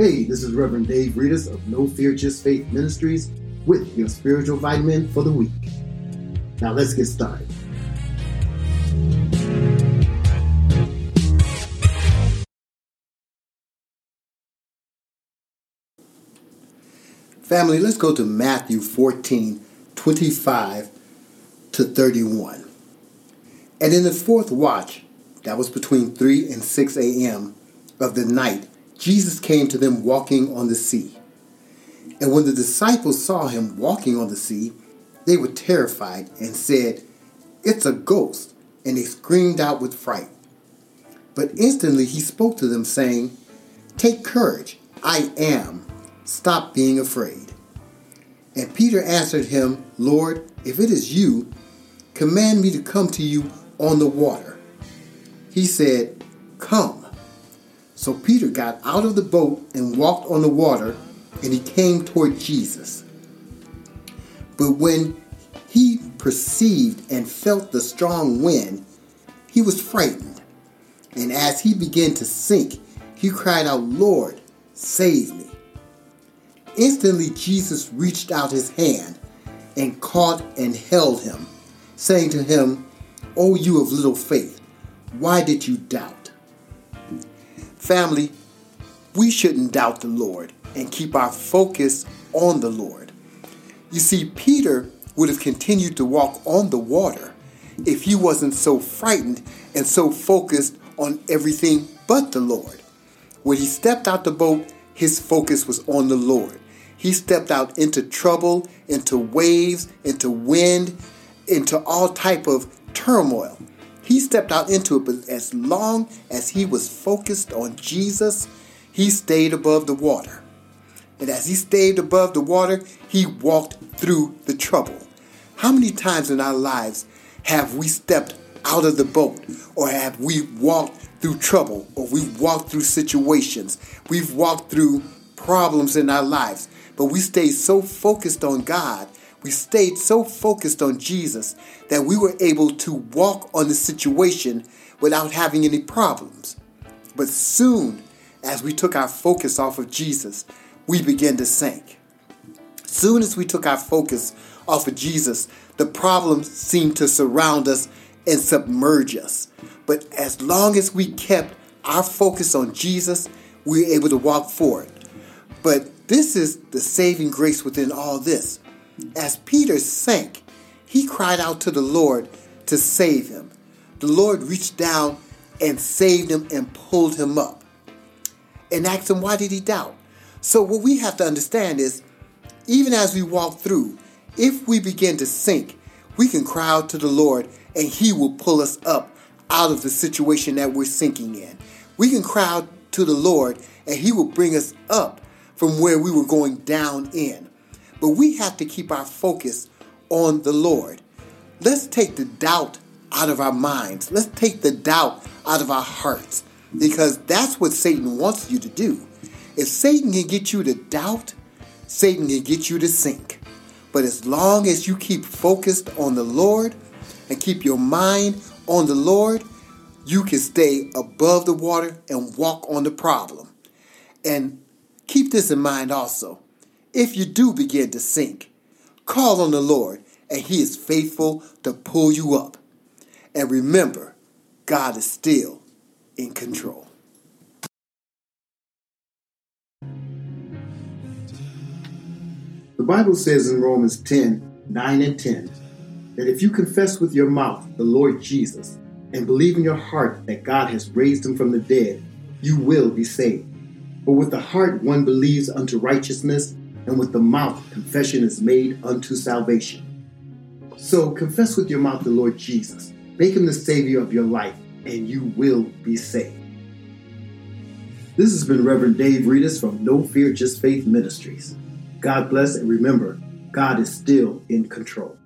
Hey, this is Reverend Dave Reedus of No Fear Just Faith Ministries with your spiritual vitamin for the week. Now let's get started. Family, let's go to Matthew 14 25 to 31. And in the fourth watch, that was between 3 and 6 a.m. of the night, Jesus came to them walking on the sea. And when the disciples saw him walking on the sea, they were terrified and said, It's a ghost, and they screamed out with fright. But instantly he spoke to them, saying, Take courage, I am. Stop being afraid. And Peter answered him, Lord, if it is you, command me to come to you on the water. He said, Come. So Peter got out of the boat and walked on the water, and he came toward Jesus. But when he perceived and felt the strong wind, he was frightened. And as he began to sink, he cried out, Lord, save me. Instantly, Jesus reached out his hand and caught and held him, saying to him, O you of little faith, why did you doubt? Family, we shouldn't doubt the Lord and keep our focus on the Lord. You see, Peter would have continued to walk on the water if he wasn't so frightened and so focused on everything but the Lord. When he stepped out the boat, his focus was on the Lord. He stepped out into trouble, into waves, into wind, into all type of turmoil. He stepped out into it, but as long as he was focused on Jesus, he stayed above the water. And as he stayed above the water, he walked through the trouble. How many times in our lives have we stepped out of the boat or have we walked through trouble or we've walked through situations? We've walked through problems in our lives but we stayed so focused on God, we stayed so focused on Jesus that we were able to walk on the situation without having any problems. But soon as we took our focus off of Jesus, we began to sink. Soon as we took our focus off of Jesus, the problems seemed to surround us and submerge us. But as long as we kept our focus on Jesus, we were able to walk forward. But this is the saving grace within all this. As Peter sank, he cried out to the Lord to save him. The Lord reached down and saved him and pulled him up. And asked him, why did he doubt? So, what we have to understand is even as we walk through, if we begin to sink, we can cry out to the Lord and he will pull us up out of the situation that we're sinking in. We can cry out to the Lord and he will bring us up from where we were going down in. But we have to keep our focus on the Lord. Let's take the doubt out of our minds. Let's take the doubt out of our hearts because that's what Satan wants you to do. If Satan can get you to doubt, Satan can get you to sink. But as long as you keep focused on the Lord and keep your mind on the Lord, you can stay above the water and walk on the problem. And Keep this in mind also. If you do begin to sink, call on the Lord, and He is faithful to pull you up. And remember, God is still in control. The Bible says in Romans 10 9 and 10 that if you confess with your mouth the Lord Jesus and believe in your heart that God has raised him from the dead, you will be saved. For with the heart one believes unto righteousness, and with the mouth confession is made unto salvation. So confess with your mouth the Lord Jesus. Make him the Savior of your life, and you will be saved. This has been Reverend Dave Reedus from No Fear Just Faith Ministries. God bless, and remember, God is still in control.